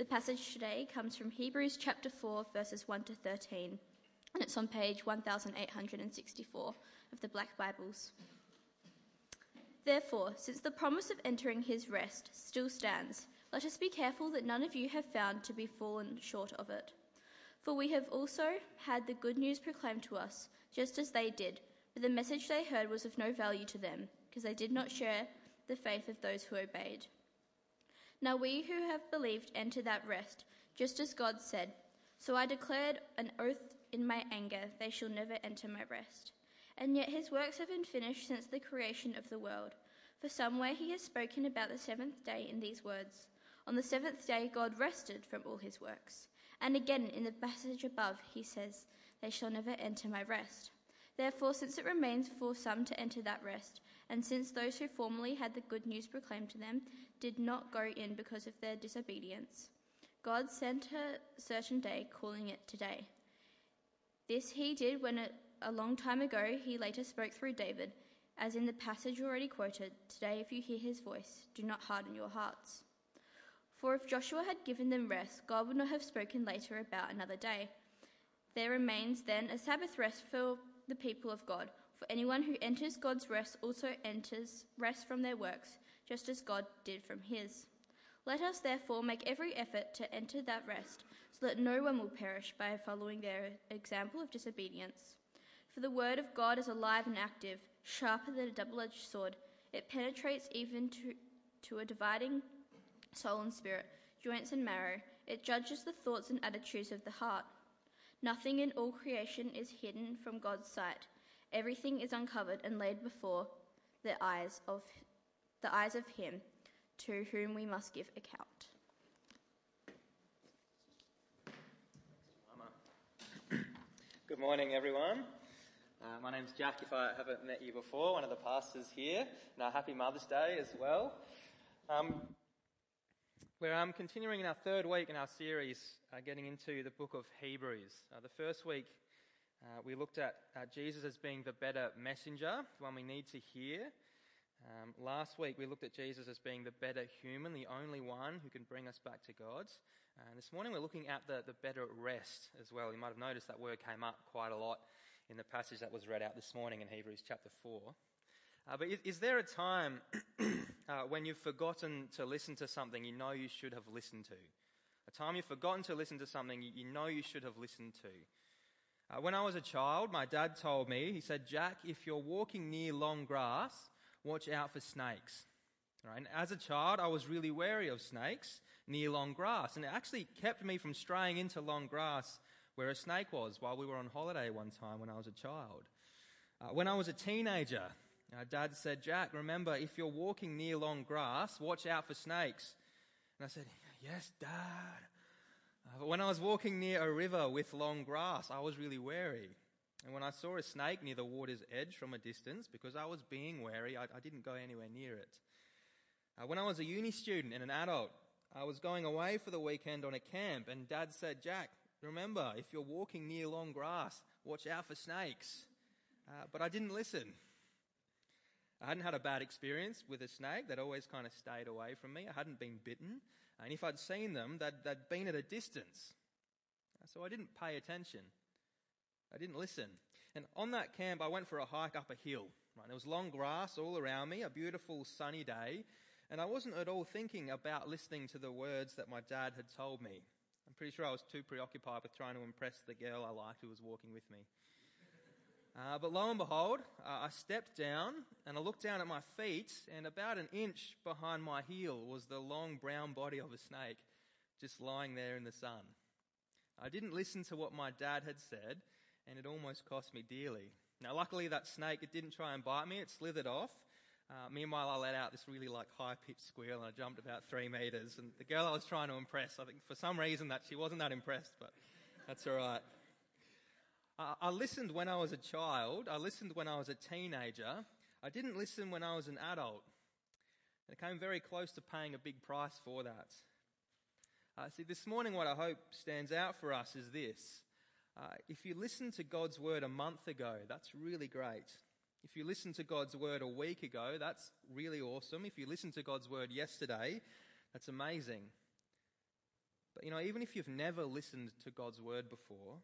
The passage today comes from Hebrews chapter 4, verses 1 to 13, and it's on page 1864 of the Black Bibles. Therefore, since the promise of entering his rest still stands, let us be careful that none of you have found to be fallen short of it. For we have also had the good news proclaimed to us, just as they did, but the message they heard was of no value to them, because they did not share the faith of those who obeyed. Now we who have believed enter that rest, just as God said, So I declared an oath in my anger, they shall never enter my rest. And yet his works have been finished since the creation of the world. For somewhere he has spoken about the seventh day in these words On the seventh day God rested from all his works. And again in the passage above he says, They shall never enter my rest. Therefore, since it remains for some to enter that rest, and since those who formerly had the good news proclaimed to them did not go in because of their disobedience, God sent a certain day, calling it today. This he did when it, a long time ago he later spoke through David, as in the passage already quoted Today, if you hear his voice, do not harden your hearts. For if Joshua had given them rest, God would not have spoken later about another day. There remains then a Sabbath rest for the people of God. For anyone who enters God's rest also enters rest from their works, just as God did from his. Let us therefore make every effort to enter that rest, so that no one will perish by following their example of disobedience. For the word of God is alive and active, sharper than a double edged sword. It penetrates even to, to a dividing soul and spirit, joints and marrow. It judges the thoughts and attitudes of the heart. Nothing in all creation is hidden from God's sight. Everything is uncovered and laid before the eyes of the eyes of him to whom we must give account. Good morning, everyone. Uh, my name's Jack, if I haven't met you before, one of the pastors here. Now, happy Mother's Day as well. Um, we're um, continuing in our third week in our series, uh, getting into the book of Hebrews. Uh, the first week, uh, we looked at uh, Jesus as being the better messenger, the one we need to hear. Um, last week, we looked at Jesus as being the better human, the only one who can bring us back to God. And this morning, we're looking at the, the better rest as well. You might have noticed that word came up quite a lot in the passage that was read out this morning in Hebrews chapter 4. Uh, but is, is, there a time uh, when you've forgotten to listen to something you know you should have listened to? A time you've forgotten to listen to something you, you know you should have listened to? Uh, when I was a child, my dad told me, he said, Jack, if you're walking near long grass, watch out for snakes. Right? And as a child, I was really wary of snakes near long grass, and it actually kept me from straying into long grass where a snake was while we were on holiday one time when I was a child. Uh, when I was a teenager, uh, Dad said, Jack, remember, if you're walking near long grass, watch out for snakes. And I said, Yes, Dad. Uh, but when I was walking near a river with long grass, I was really wary. And when I saw a snake near the water's edge from a distance, because I was being wary, I, I didn't go anywhere near it. Uh, when I was a uni student and an adult, I was going away for the weekend on a camp, and Dad said, Jack, remember, if you're walking near long grass, watch out for snakes. Uh, but I didn't listen. I hadn't had a bad experience with a snake. They'd always kind of stayed away from me. I hadn't been bitten. And if I'd seen them, they'd, they'd been at a distance. So I didn't pay attention. I didn't listen. And on that camp, I went for a hike up a hill. Right? There was long grass all around me, a beautiful sunny day. And I wasn't at all thinking about listening to the words that my dad had told me. I'm pretty sure I was too preoccupied with trying to impress the girl I liked who was walking with me. Uh, but lo and behold, uh, I stepped down and I looked down at my feet, and about an inch behind my heel was the long brown body of a snake just lying there in the sun. I didn't listen to what my dad had said, and it almost cost me dearly. Now, luckily, that snake it didn't try and bite me; it slithered off. Uh, meanwhile, I let out this really like high-pitched squeal, and I jumped about three meters. And the girl I was trying to impress, I think for some reason that she wasn't that impressed, but that's all right. I listened when I was a child. I listened when I was a teenager. I didn't listen when I was an adult. And I came very close to paying a big price for that. Uh, see, this morning, what I hope stands out for us is this. Uh, if you listened to God's word a month ago, that's really great. If you listened to God's word a week ago, that's really awesome. If you listened to God's word yesterday, that's amazing. But you know, even if you've never listened to God's word before,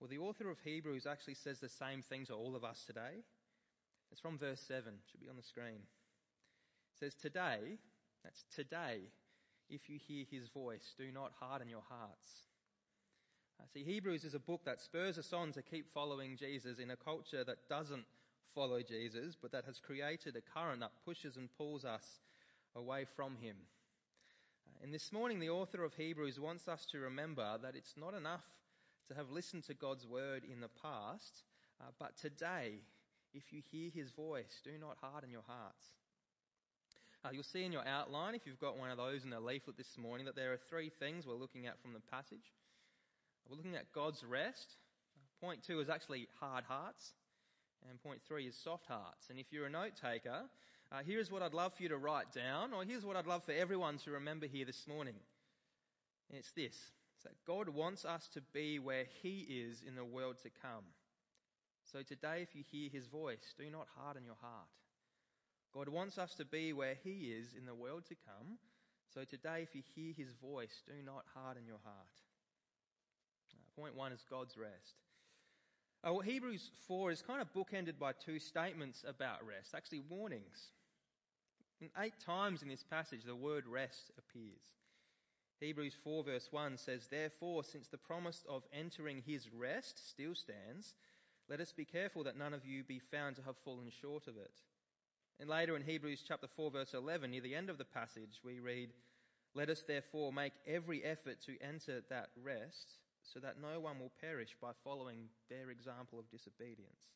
well, the author of Hebrews actually says the same thing to all of us today. It's from verse 7, it should be on the screen. It says, Today, that's today, if you hear his voice, do not harden your hearts. Uh, see, Hebrews is a book that spurs us on to keep following Jesus in a culture that doesn't follow Jesus, but that has created a current that pushes and pulls us away from him. Uh, and this morning, the author of Hebrews wants us to remember that it's not enough to have listened to God's word in the past, uh, but today, if you hear his voice, do not harden your hearts. Uh, you'll see in your outline, if you've got one of those in the leaflet this morning, that there are three things we're looking at from the passage. We're looking at God's rest. Point two is actually hard hearts. And point three is soft hearts. And if you're a note taker, uh, here's what I'd love for you to write down, or here's what I'd love for everyone to remember here this morning. It's this that God wants us to be where He is in the world to come. So today, if you hear His voice, do not harden your heart. God wants us to be where He is in the world to come. So today, if you hear His voice, do not harden your heart. Uh, point one is God's rest. Uh, well, Hebrews 4 is kind of bookended by two statements about rest, actually warnings. Eight times in this passage, the word rest appears. Hebrews 4, verse 1 says, Therefore, since the promise of entering his rest still stands, let us be careful that none of you be found to have fallen short of it. And later in Hebrews chapter 4, verse 11, near the end of the passage, we read, Let us therefore make every effort to enter that rest so that no one will perish by following their example of disobedience.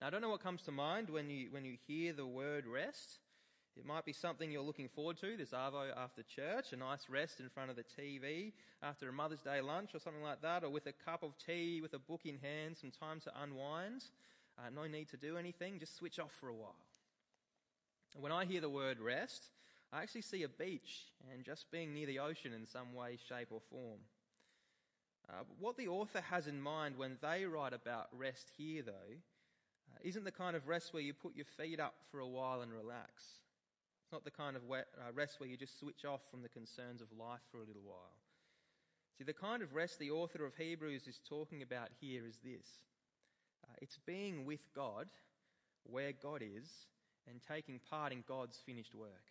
Now, I don't know what comes to mind when you, when you hear the word rest. It might be something you're looking forward to, this Arvo after church, a nice rest in front of the TV after a Mother's Day lunch or something like that, or with a cup of tea with a book in hand, some time to unwind. Uh, no need to do anything, just switch off for a while. When I hear the word rest, I actually see a beach and just being near the ocean in some way, shape, or form. Uh, what the author has in mind when they write about rest here, though, uh, isn't the kind of rest where you put your feet up for a while and relax. It's not the kind of uh, rest where you just switch off from the concerns of life for a little while. See, the kind of rest the author of Hebrews is talking about here is this uh, it's being with God where God is and taking part in God's finished work.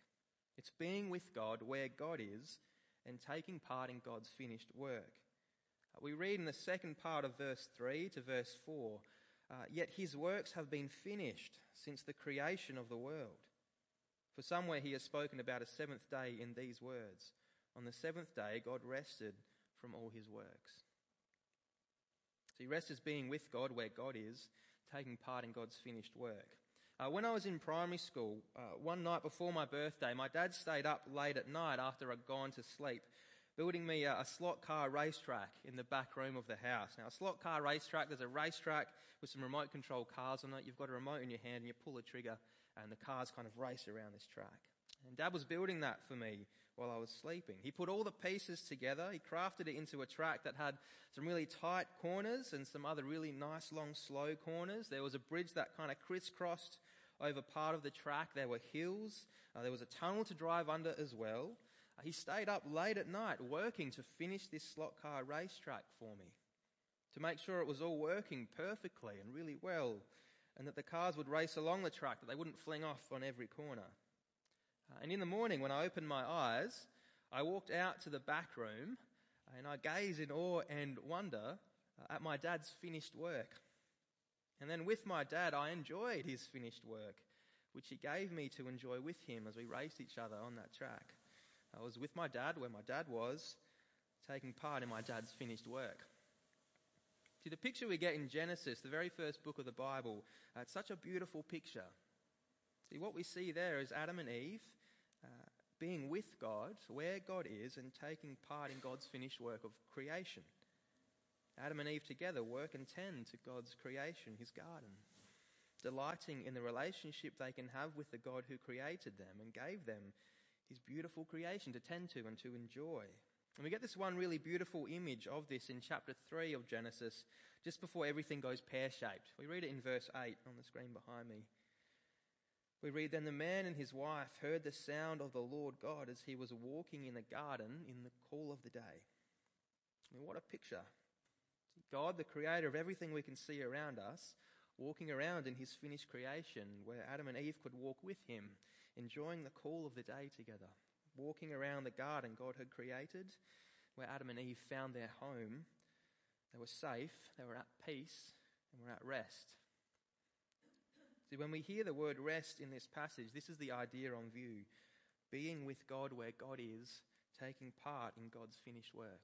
It's being with God where God is and taking part in God's finished work. We read in the second part of verse 3 to verse 4 uh, Yet his works have been finished since the creation of the world. For somewhere he has spoken about a seventh day in these words On the seventh day, God rested from all his works. So rest is being with God where God is, taking part in God's finished work. Uh, when I was in primary school, uh, one night before my birthday, my dad stayed up late at night after I'd gone to sleep building me a, a, slot car racetrack in the back room of the house. Now, a slot car racetrack, there's a racetrack with some remote control cars on it. You've got a remote in your hand and you pull a trigger and the cars kind of race around this track. And Dad was building that for me while I was sleeping. He put all the pieces together. He crafted it into a track that had some really tight corners and some other really nice long slow corners. There was a bridge that kind of crisscrossed over part of the track. There were hills. Uh, there was a tunnel to drive under as well. He stayed up late at night working to finish this slot car racetrack for me, to make sure it was all working perfectly and really well, and that the cars would race along the track, that they wouldn't fling off on every corner. Uh, and in the morning, when I opened my eyes, I walked out to the back room and I gazed in awe and wonder uh, at my dad's finished work. And then with my dad, I enjoyed his finished work, which he gave me to enjoy with him as we raced each other on that track. I was with my dad where my dad was, taking part in my dad's finished work. See, the picture we get in Genesis, the very first book of the Bible, uh, it's such a beautiful picture. See, what we see there is Adam and Eve uh, being with God, where God is, and taking part in God's finished work of creation. Adam and Eve together work and tend to God's creation, his garden, delighting in the relationship they can have with the God who created them and gave them his beautiful creation to tend to and to enjoy. And we get this one really beautiful image of this in chapter 3 of Genesis, just before everything goes pear shaped. We read it in verse 8 on the screen behind me. We read, Then the man and his wife heard the sound of the Lord God as he was walking in the garden in the cool of the day. I mean, what a picture. God, the creator of everything we can see around us, walking around in his finished creation where Adam and Eve could walk with him, enjoying the cool of the day together, walking around the garden God had created where Adam and Eve found their home. They were safe, they were at peace, and were at rest. See, when we hear the word rest in this passage, this is the idea on view being with God where God is, taking part in God's finished work.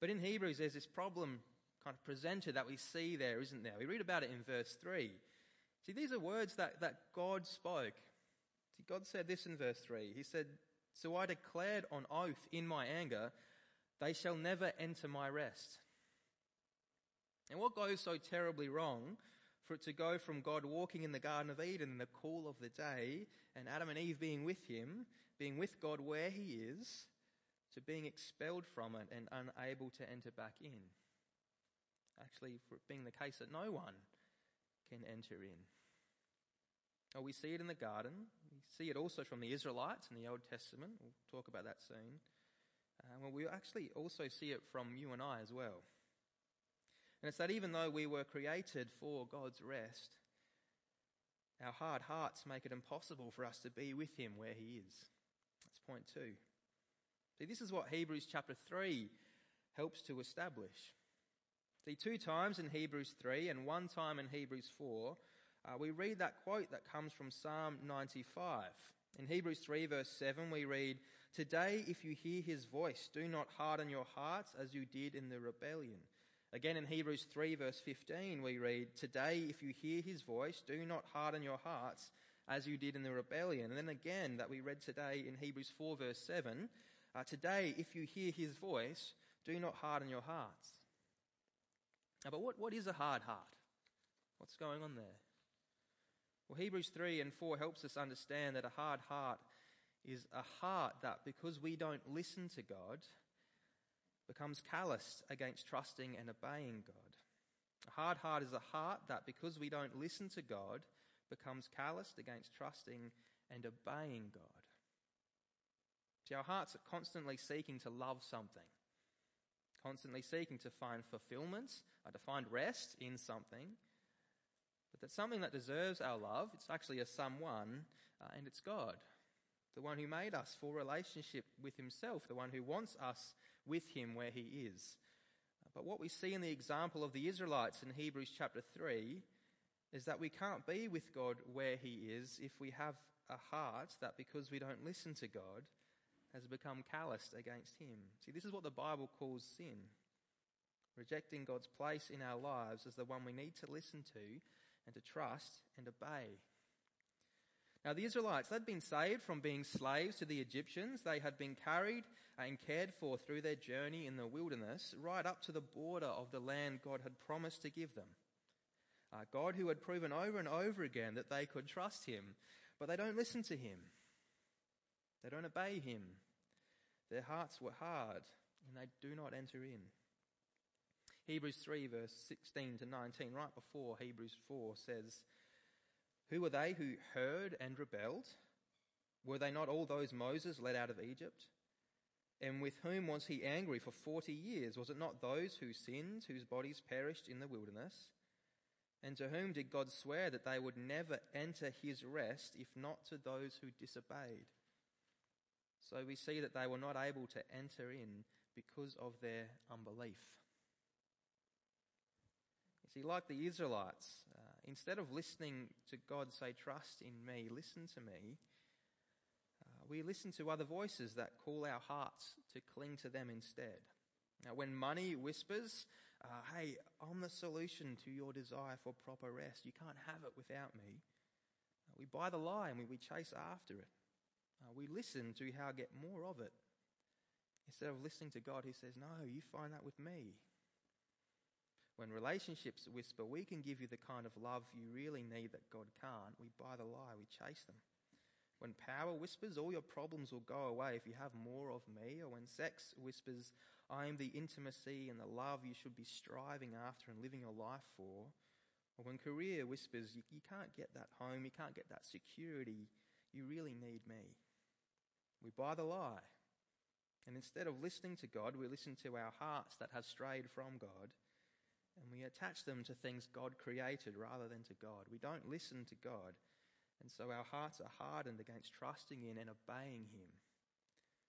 But in Hebrews, there's this problem kind of presented that we see there, isn't there? We read about it in verse 3. See, these are words that, that God spoke. God said this in verse 3. He said, So I declared on oath in my anger, they shall never enter my rest. And what goes so terribly wrong for it to go from God walking in the Garden of Eden in the cool of the day and Adam and Eve being with him, being with God where he is, to being expelled from it and unable to enter back in. Actually, for it being the case that no one can enter in. Oh, we see it in the garden. See it also from the Israelites in the Old Testament. We'll talk about that soon. Uh, well, we actually also see it from you and I as well. And it's that even though we were created for God's rest, our hard hearts make it impossible for us to be with Him where He is. That's point two. See, this is what Hebrews chapter 3 helps to establish. See, two times in Hebrews 3 and one time in Hebrews 4, uh, we read that quote that comes from Psalm 95. In Hebrews 3, verse 7, we read, Today, if you hear his voice, do not harden your hearts as you did in the rebellion. Again, in Hebrews 3, verse 15, we read, Today, if you hear his voice, do not harden your hearts as you did in the rebellion. And then again, that we read today in Hebrews 4, verse 7, uh, today, if you hear his voice, do not harden your hearts. Now, but what, what is a hard heart? What's going on there? Well, Hebrews 3 and 4 helps us understand that a hard heart is a heart that, because we don't listen to God, becomes calloused against trusting and obeying God. A hard heart is a heart that, because we don't listen to God, becomes calloused against trusting and obeying God. See, our hearts are constantly seeking to love something, constantly seeking to find fulfillment, or to find rest in something. But that something that deserves our love, it's actually a someone, uh, and it's God, the one who made us for relationship with Himself, the one who wants us with Him where He is. But what we see in the example of the Israelites in Hebrews chapter 3 is that we can't be with God where He is if we have a heart that because we don't listen to God, has become calloused against him. See, this is what the Bible calls sin. Rejecting God's place in our lives as the one we need to listen to and to trust and obey. Now, the Israelites, they'd been saved from being slaves to the Egyptians. They had been carried and cared for through their journey in the wilderness, right up to the border of the land God had promised to give them. Uh, God, who had proven over and over again that they could trust Him, but they don't listen to Him. They don't obey Him. Their hearts were hard, and they do not enter in. Hebrews 3, verse 16 to 19, right before Hebrews 4, says, Who were they who heard and rebelled? Were they not all those Moses led out of Egypt? And with whom was he angry for forty years? Was it not those who sinned, whose bodies perished in the wilderness? And to whom did God swear that they would never enter his rest, if not to those who disobeyed? So we see that they were not able to enter in because of their unbelief. See, like the Israelites, uh, instead of listening to God say, Trust in me, listen to me, uh, we listen to other voices that call our hearts to cling to them instead. Now, when money whispers, uh, Hey, I'm the solution to your desire for proper rest, you can't have it without me, uh, we buy the lie and we, we chase after it. Uh, we listen to how to get more of it instead of listening to God who says, No, you find that with me. When relationships whisper, we can give you the kind of love you really need that God can't, we buy the lie, we chase them. When power whispers, all your problems will go away if you have more of me. Or when sex whispers, I am the intimacy and the love you should be striving after and living your life for. Or when career whispers, you, you can't get that home, you can't get that security, you really need me. We buy the lie. And instead of listening to God, we listen to our hearts that have strayed from God and we attach them to things God created rather than to God. We don't listen to God, and so our hearts are hardened against trusting in and obeying Him.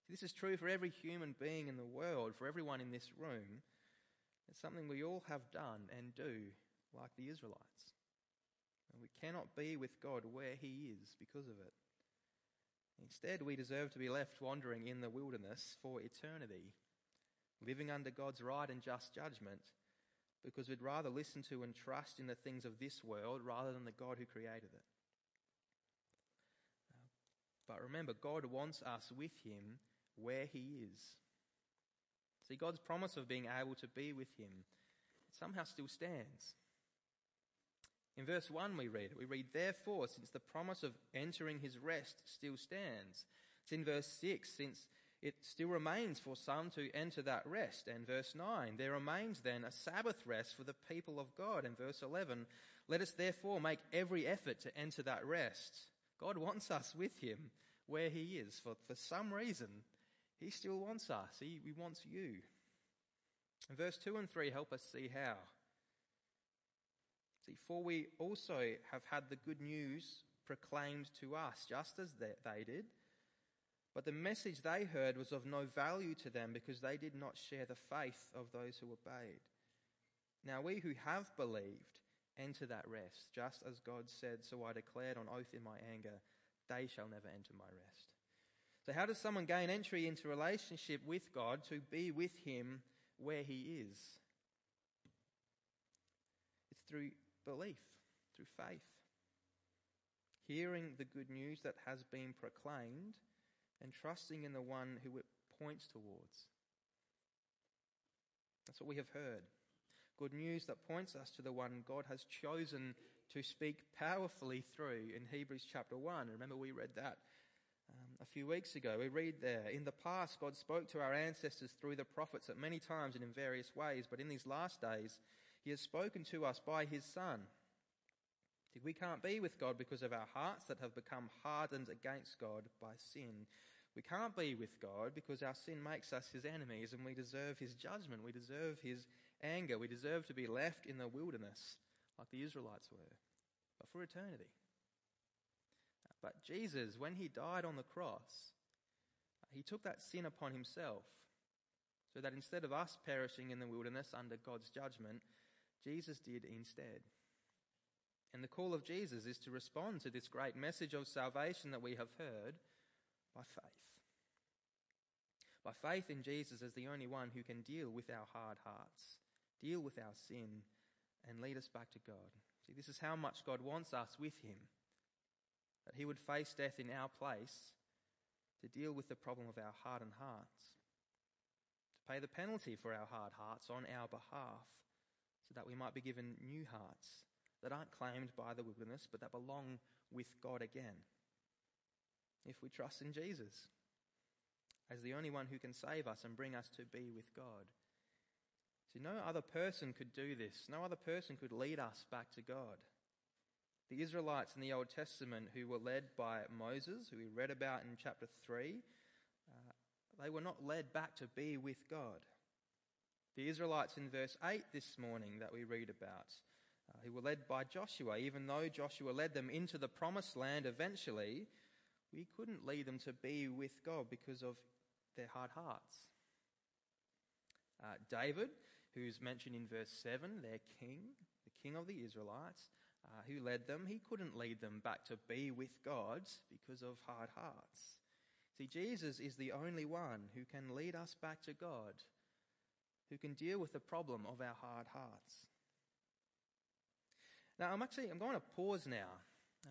This is true for every human being in the world, for everyone in this room. It's something we all have done and do, like the Israelites. And we cannot be with God where He is because of it. Instead, we deserve to be left wandering in the wilderness for eternity, living under God's right and just judgment because we'd rather listen to and trust in the things of this world rather than the God who created it. Uh, but remember, God wants us with Him where He is. See, God's promise of being able to be with Him somehow still stands. In verse 1, we read, we read, Therefore, since the promise of entering His rest still stands. It's in verse 6, since it still remains for some to enter that rest. And verse 9, there remains then a Sabbath rest for the people of God. And verse 11, let us therefore make every effort to enter that rest. God wants us with Him where He is. For, for some reason, He still wants us. He, he wants you. And verse 2 and 3 help us see how. See, for we also have had the good news proclaimed to us, just as they, they did. But the message they heard was of no value to them because they did not share the faith of those who obeyed. Now we who have believed enter that rest, just as God said, So I declared on oath in my anger, they shall never enter my rest. So, how does someone gain entry into relationship with God to be with Him where He is? It's through belief, through faith. Hearing the good news that has been proclaimed and trusting in the one who it points towards. That's what we have heard. Good news that points us to the one God has chosen to speak powerfully through in Hebrews chapter 1. Remember, we read that um, a few weeks ago. We read there In the past, God spoke to our ancestors through the prophets at many times and in various ways, but in these last days, He has spoken to us by His Son. We can't be with God because of our hearts that have become hardened against God by sin. We can't be with God because our sin makes us his enemies and we deserve his judgment. We deserve his anger. We deserve to be left in the wilderness like the Israelites were, but for eternity. But Jesus, when he died on the cross, he took that sin upon himself so that instead of us perishing in the wilderness under God's judgment, Jesus did instead. And the call of Jesus is to respond to this great message of salvation that we have heard by faith. By faith in Jesus as the only one who can deal with our hard hearts, deal with our sin, and lead us back to God. See, this is how much God wants us with Him. That He would face death in our place to deal with the problem of our hardened hearts, to pay the penalty for our hard hearts on our behalf, so that we might be given new hearts that aren't claimed by the wilderness, but that belong with God again. If we trust in Jesus as the only one who can save us and bring us to be with God. See, no other person could do this. No other person could lead us back to God. The Israelites in the Old Testament who were led by Moses, who we read about in chapter 3, uh, they were not led back to be with God. The Israelites in verse 8 this morning that we read about, who were led by Joshua. Even though Joshua led them into the promised land eventually, we couldn't lead them to be with God because of their hard hearts. Uh, David, who's mentioned in verse 7, their king, the king of the Israelites, uh, who led them, he couldn't lead them back to be with God because of hard hearts. See, Jesus is the only one who can lead us back to God, who can deal with the problem of our hard hearts. Now, I'm actually I'm going to pause now.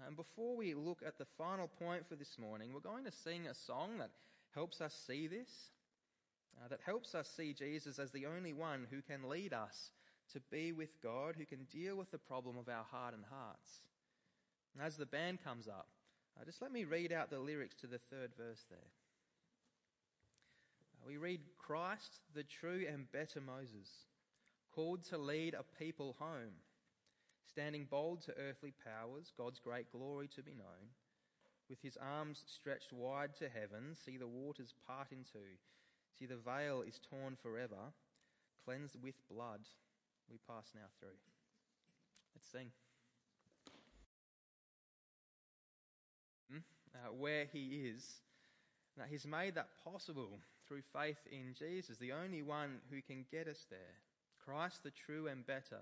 And before we look at the final point for this morning, we're going to sing a song that helps us see this, uh, that helps us see Jesus as the only one who can lead us to be with God, who can deal with the problem of our hardened hearts. And as the band comes up, uh, just let me read out the lyrics to the third verse there. Uh, we read, Christ, the true and better Moses, called to lead a people home standing bold to earthly powers, God's great glory to be known. With his arms stretched wide to heaven, see the waters part in two. See, the veil is torn forever, cleansed with blood. We pass now through. Let's sing. Hmm? Uh, where he is, now he's made that possible through faith in Jesus, the only one who can get us there. Christ, the true and better,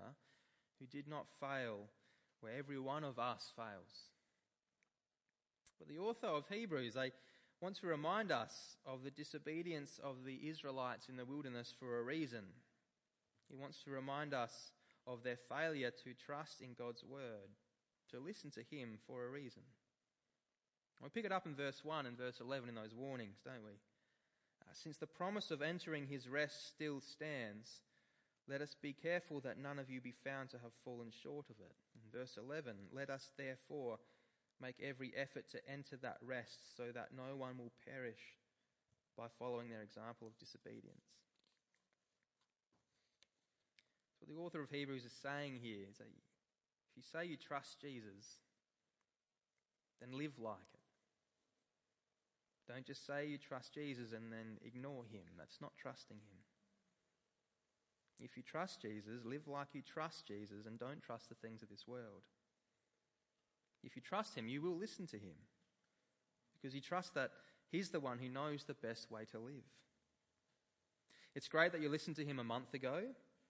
who did not fail where every one of us fails. But the author of Hebrews, they want to remind us of the disobedience of the Israelites in the wilderness for a reason. He wants to remind us of their failure to trust in God's word, to listen to Him for a reason. We pick it up in verse 1 and verse 11 in those warnings, don't we? Uh, since the promise of entering His rest still stands, let us be careful that none of you be found to have fallen short of it. In verse 11, let us therefore make every effort to enter that rest so that no one will perish by following their example of disobedience. So, what the author of Hebrews is saying here is that if you say you trust Jesus, then live like it. Don't just say you trust Jesus and then ignore him. That's not trusting him. If you trust Jesus, live like you trust Jesus and don't trust the things of this world. If you trust him, you will listen to him because you trust that he's the one who knows the best way to live. It's great that you listened to him a month ago.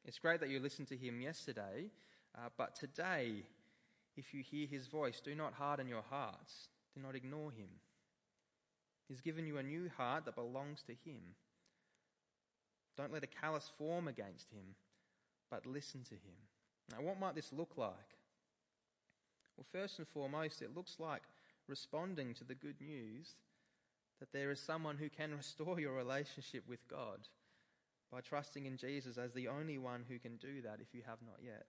It's great that you listened to him yesterday. Uh, but today, if you hear his voice, do not harden your hearts. Do not ignore him. He's given you a new heart that belongs to him. Don't let a callous form against him, but listen to him. Now, what might this look like? Well, first and foremost, it looks like responding to the good news that there is someone who can restore your relationship with God by trusting in Jesus as the only one who can do that if you have not yet.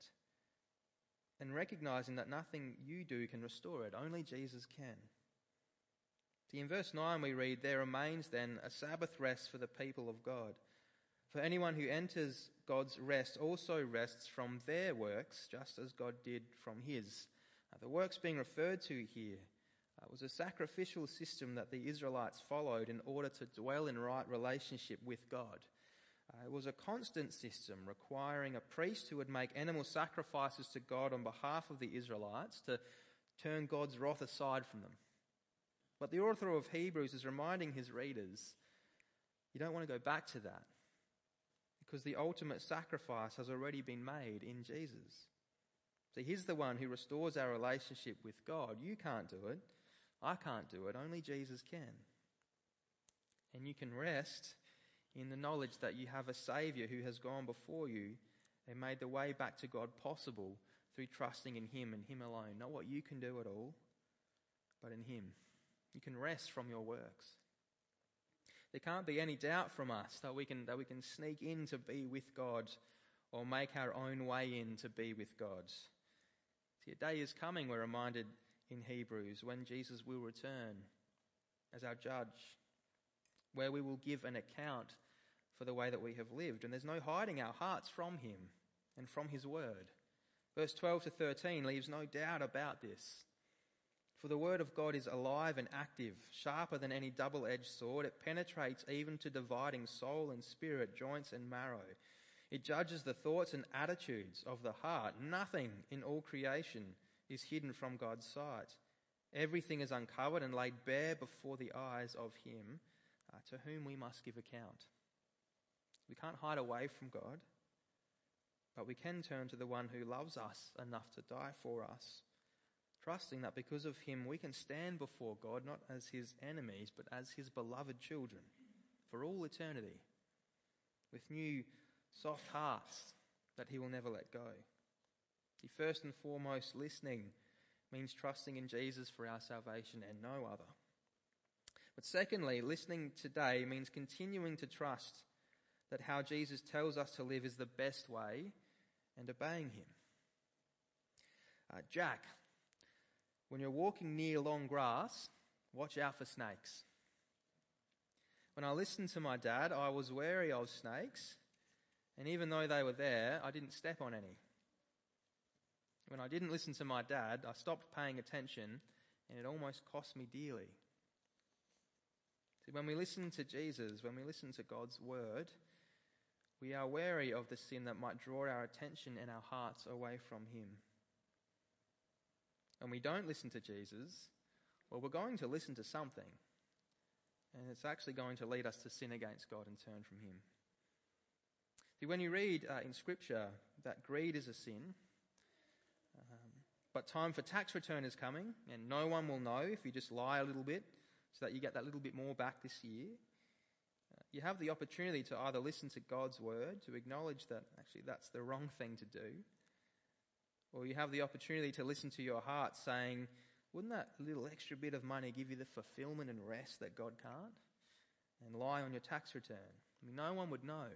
And recognizing that nothing you do can restore it, only Jesus can. See, in verse 9 we read, There remains then a Sabbath rest for the people of God. For anyone who enters God's rest also rests from their works, just as God did from his. Uh, the works being referred to here uh, was a sacrificial system that the Israelites followed in order to dwell in right relationship with God. Uh, it was a constant system requiring a priest who would make animal sacrifices to God on behalf of the Israelites to turn God's wrath aside from them. But the author of Hebrews is reminding his readers you don't want to go back to that because the ultimate sacrifice has already been made in Jesus. So he's the one who restores our relationship with God. You can't do it. I can't do it. Only Jesus can. And you can rest in the knowledge that you have a Saviour who has gone before you and made the way back to God possible through trusting in Him and Him alone. Not what you can do at all, but in Him. You can rest from your works. There can't be any doubt from us that we can, that we can sneak in to be with God or make our own way in to be with God. See, a day is coming, we're reminded in Hebrews, when Jesus will return as our judge, where we will give an account for the way that we have lived. And there's no hiding our hearts from Him and from His word. Verse 12 to 13 leaves no doubt about this. For the word of God is alive and active, sharper than any double edged sword. It penetrates even to dividing soul and spirit, joints and marrow. It judges the thoughts and attitudes of the heart. Nothing in all creation is hidden from God's sight. Everything is uncovered and laid bare before the eyes of Him uh, to whom we must give account. We can't hide away from God, but we can turn to the one who loves us enough to die for us trusting that because of him we can stand before God not as his enemies, but as his beloved children for all eternity, with new soft hearts that he will never let go. The first and foremost, listening means trusting in Jesus for our salvation and no other. But secondly, listening today means continuing to trust that how Jesus tells us to live is the best way and obeying him. Uh, Jack, when you're walking near long grass, watch out for snakes. When I listened to my dad, I was wary of snakes, and even though they were there, I didn't step on any. When I didn't listen to my dad, I stopped paying attention, and it almost cost me dearly. See, when we listen to Jesus, when we listen to God's word, we are wary of the sin that might draw our attention and our hearts away from Him. And we don't listen to Jesus, well, we're going to listen to something. And it's actually going to lead us to sin against God and turn from Him. See, when you read uh, in Scripture that greed is a sin, um, but time for tax return is coming, and no one will know if you just lie a little bit so that you get that little bit more back this year. Uh, you have the opportunity to either listen to God's word, to acknowledge that actually that's the wrong thing to do, or you have the opportunity to listen to your heart saying, wouldn't that little extra bit of money give you the fulfillment and rest that God can't? And lie on your tax return. I mean, no one would know.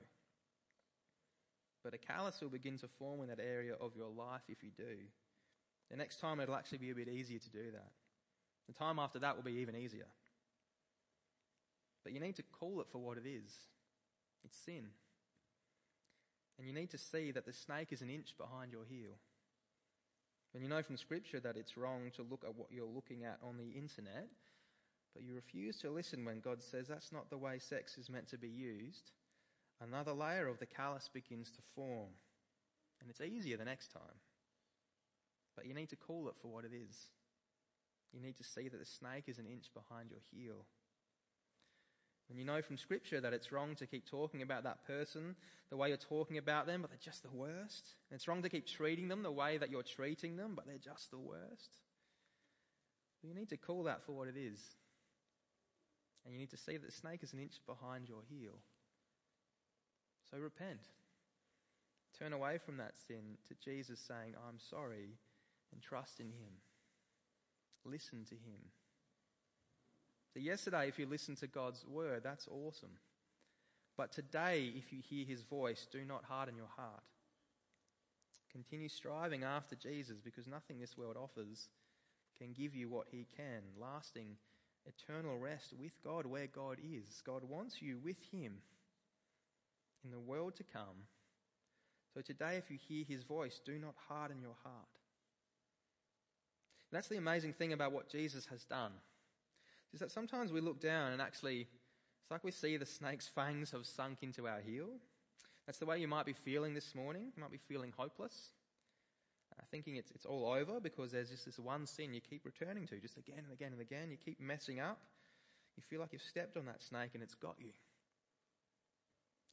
But a callus will begin to form in that area of your life if you do. The next time it'll actually be a bit easier to do that. The time after that will be even easier. But you need to call it for what it is it's sin. And you need to see that the snake is an inch behind your heel. And you know from Scripture that it's wrong to look at what you're looking at on the internet, but you refuse to listen when God says that's not the way sex is meant to be used, another layer of the callus begins to form. And it's easier the next time. But you need to call it for what it is. You need to see that the snake is an inch behind your heel. And you know from Scripture that it's wrong to keep talking about that person the way you're talking about them, but they're just the worst. And it's wrong to keep treating them the way that you're treating them, but they're just the worst. you need to call that for what it is. And you need to see that the snake is an inch behind your heel. So repent. Turn away from that sin to Jesus saying, I'm sorry, and trust in Him. Listen to Him. So, yesterday, if you listened to God's word, that's awesome. But today, if you hear his voice, do not harden your heart. Continue striving after Jesus because nothing this world offers can give you what he can lasting, eternal rest with God where God is. God wants you with him in the world to come. So, today, if you hear his voice, do not harden your heart. That's the amazing thing about what Jesus has done is that sometimes we look down and actually, it's like we see the snake's fangs have sunk into our heel. That's the way you might be feeling this morning. You might be feeling hopeless, uh, thinking it's, it's all over because there's just this one sin you keep returning to just again and again and again. You keep messing up. You feel like you've stepped on that snake and it's got you.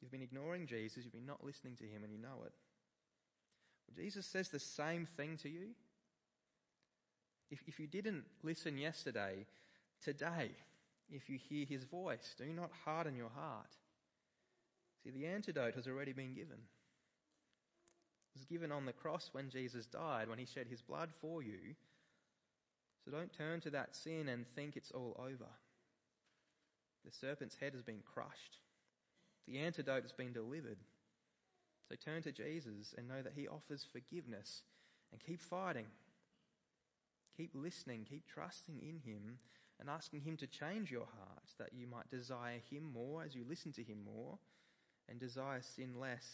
You've been ignoring Jesus, you've been not listening to him, and you know it. Well, Jesus says the same thing to you. If, if you didn't listen yesterday, today if you hear his voice. Do not harden your heart. See, the antidote has already been given. It was given on the cross when Jesus died, when he shed his blood for you. So don't turn to that sin and think it's all over. The serpent's head has been crushed. The antidote has been delivered. So turn to Jesus and know that he offers forgiveness and keep fighting. Keep listening, keep trusting in him and asking Him to change your heart that you might desire Him more as you listen to Him more and desire sin less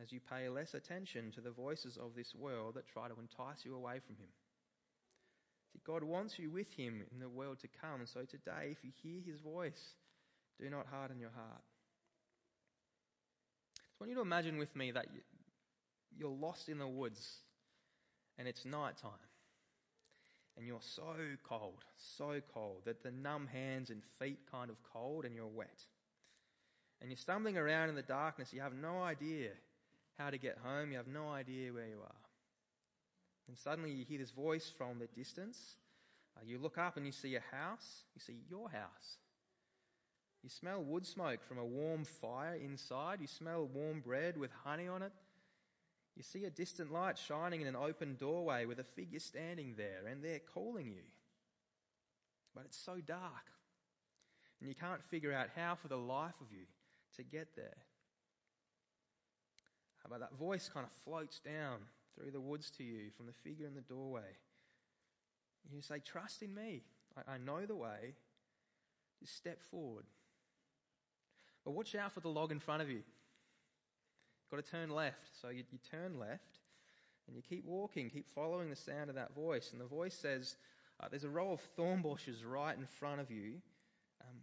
as you pay less attention to the voices of this world that try to entice you away from Him. See, God wants you with Him in the world to come. So today, if you hear His voice, do not harden your heart. I want you to imagine with me that you're lost in the woods and it's night time and you're so cold, so cold that the numb hands and feet kind of cold and you're wet. And you're stumbling around in the darkness, you have no idea how to get home, you have no idea where you are. And suddenly you hear this voice from the distance. Uh, you look up and you see a house, you see your house. You smell wood smoke from a warm fire inside, you smell warm bread with honey on it. You see a distant light shining in an open doorway with a figure standing there, and they're calling you. But it's so dark, and you can't figure out how for the life of you to get there. But that voice kind of floats down through the woods to you from the figure in the doorway. You say, Trust in me. I, I know the way. Just step forward. But watch out for the log in front of you. Got to turn left. So you, you turn left and you keep walking, keep following the sound of that voice. And the voice says, uh, There's a row of thorn bushes right in front of you. Um,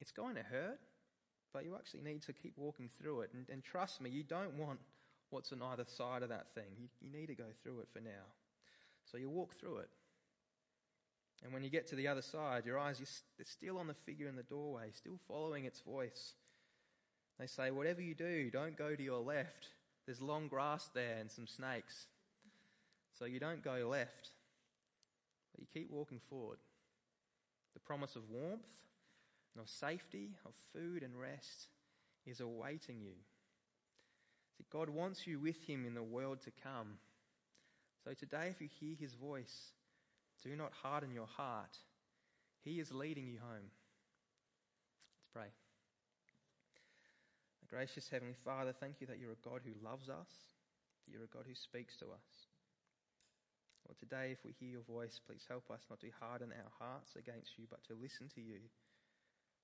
It's going to hurt, but you actually need to keep walking through it. And, and trust me, you don't want what's on either side of that thing. You, you need to go through it for now. So you walk through it. And when you get to the other side, your eyes are still on the figure in the doorway, still following its voice. They say, Whatever you do, don't go to your left. There's long grass there and some snakes. So you don't go left, but you keep walking forward. The promise of warmth and of safety, of food and rest is awaiting you. See, God wants you with Him in the world to come. So today, if you hear His voice, do not harden your heart. He is leading you home. Let's pray. Gracious Heavenly Father, thank you that you're a God who loves us, that you're a God who speaks to us. Lord, today, if we hear your voice, please help us not to harden our hearts against you, but to listen to you,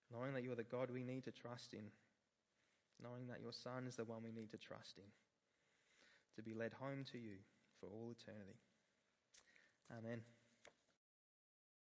knowing that you're the God we need to trust in, knowing that your Son is the one we need to trust in, to be led home to you for all eternity. Amen.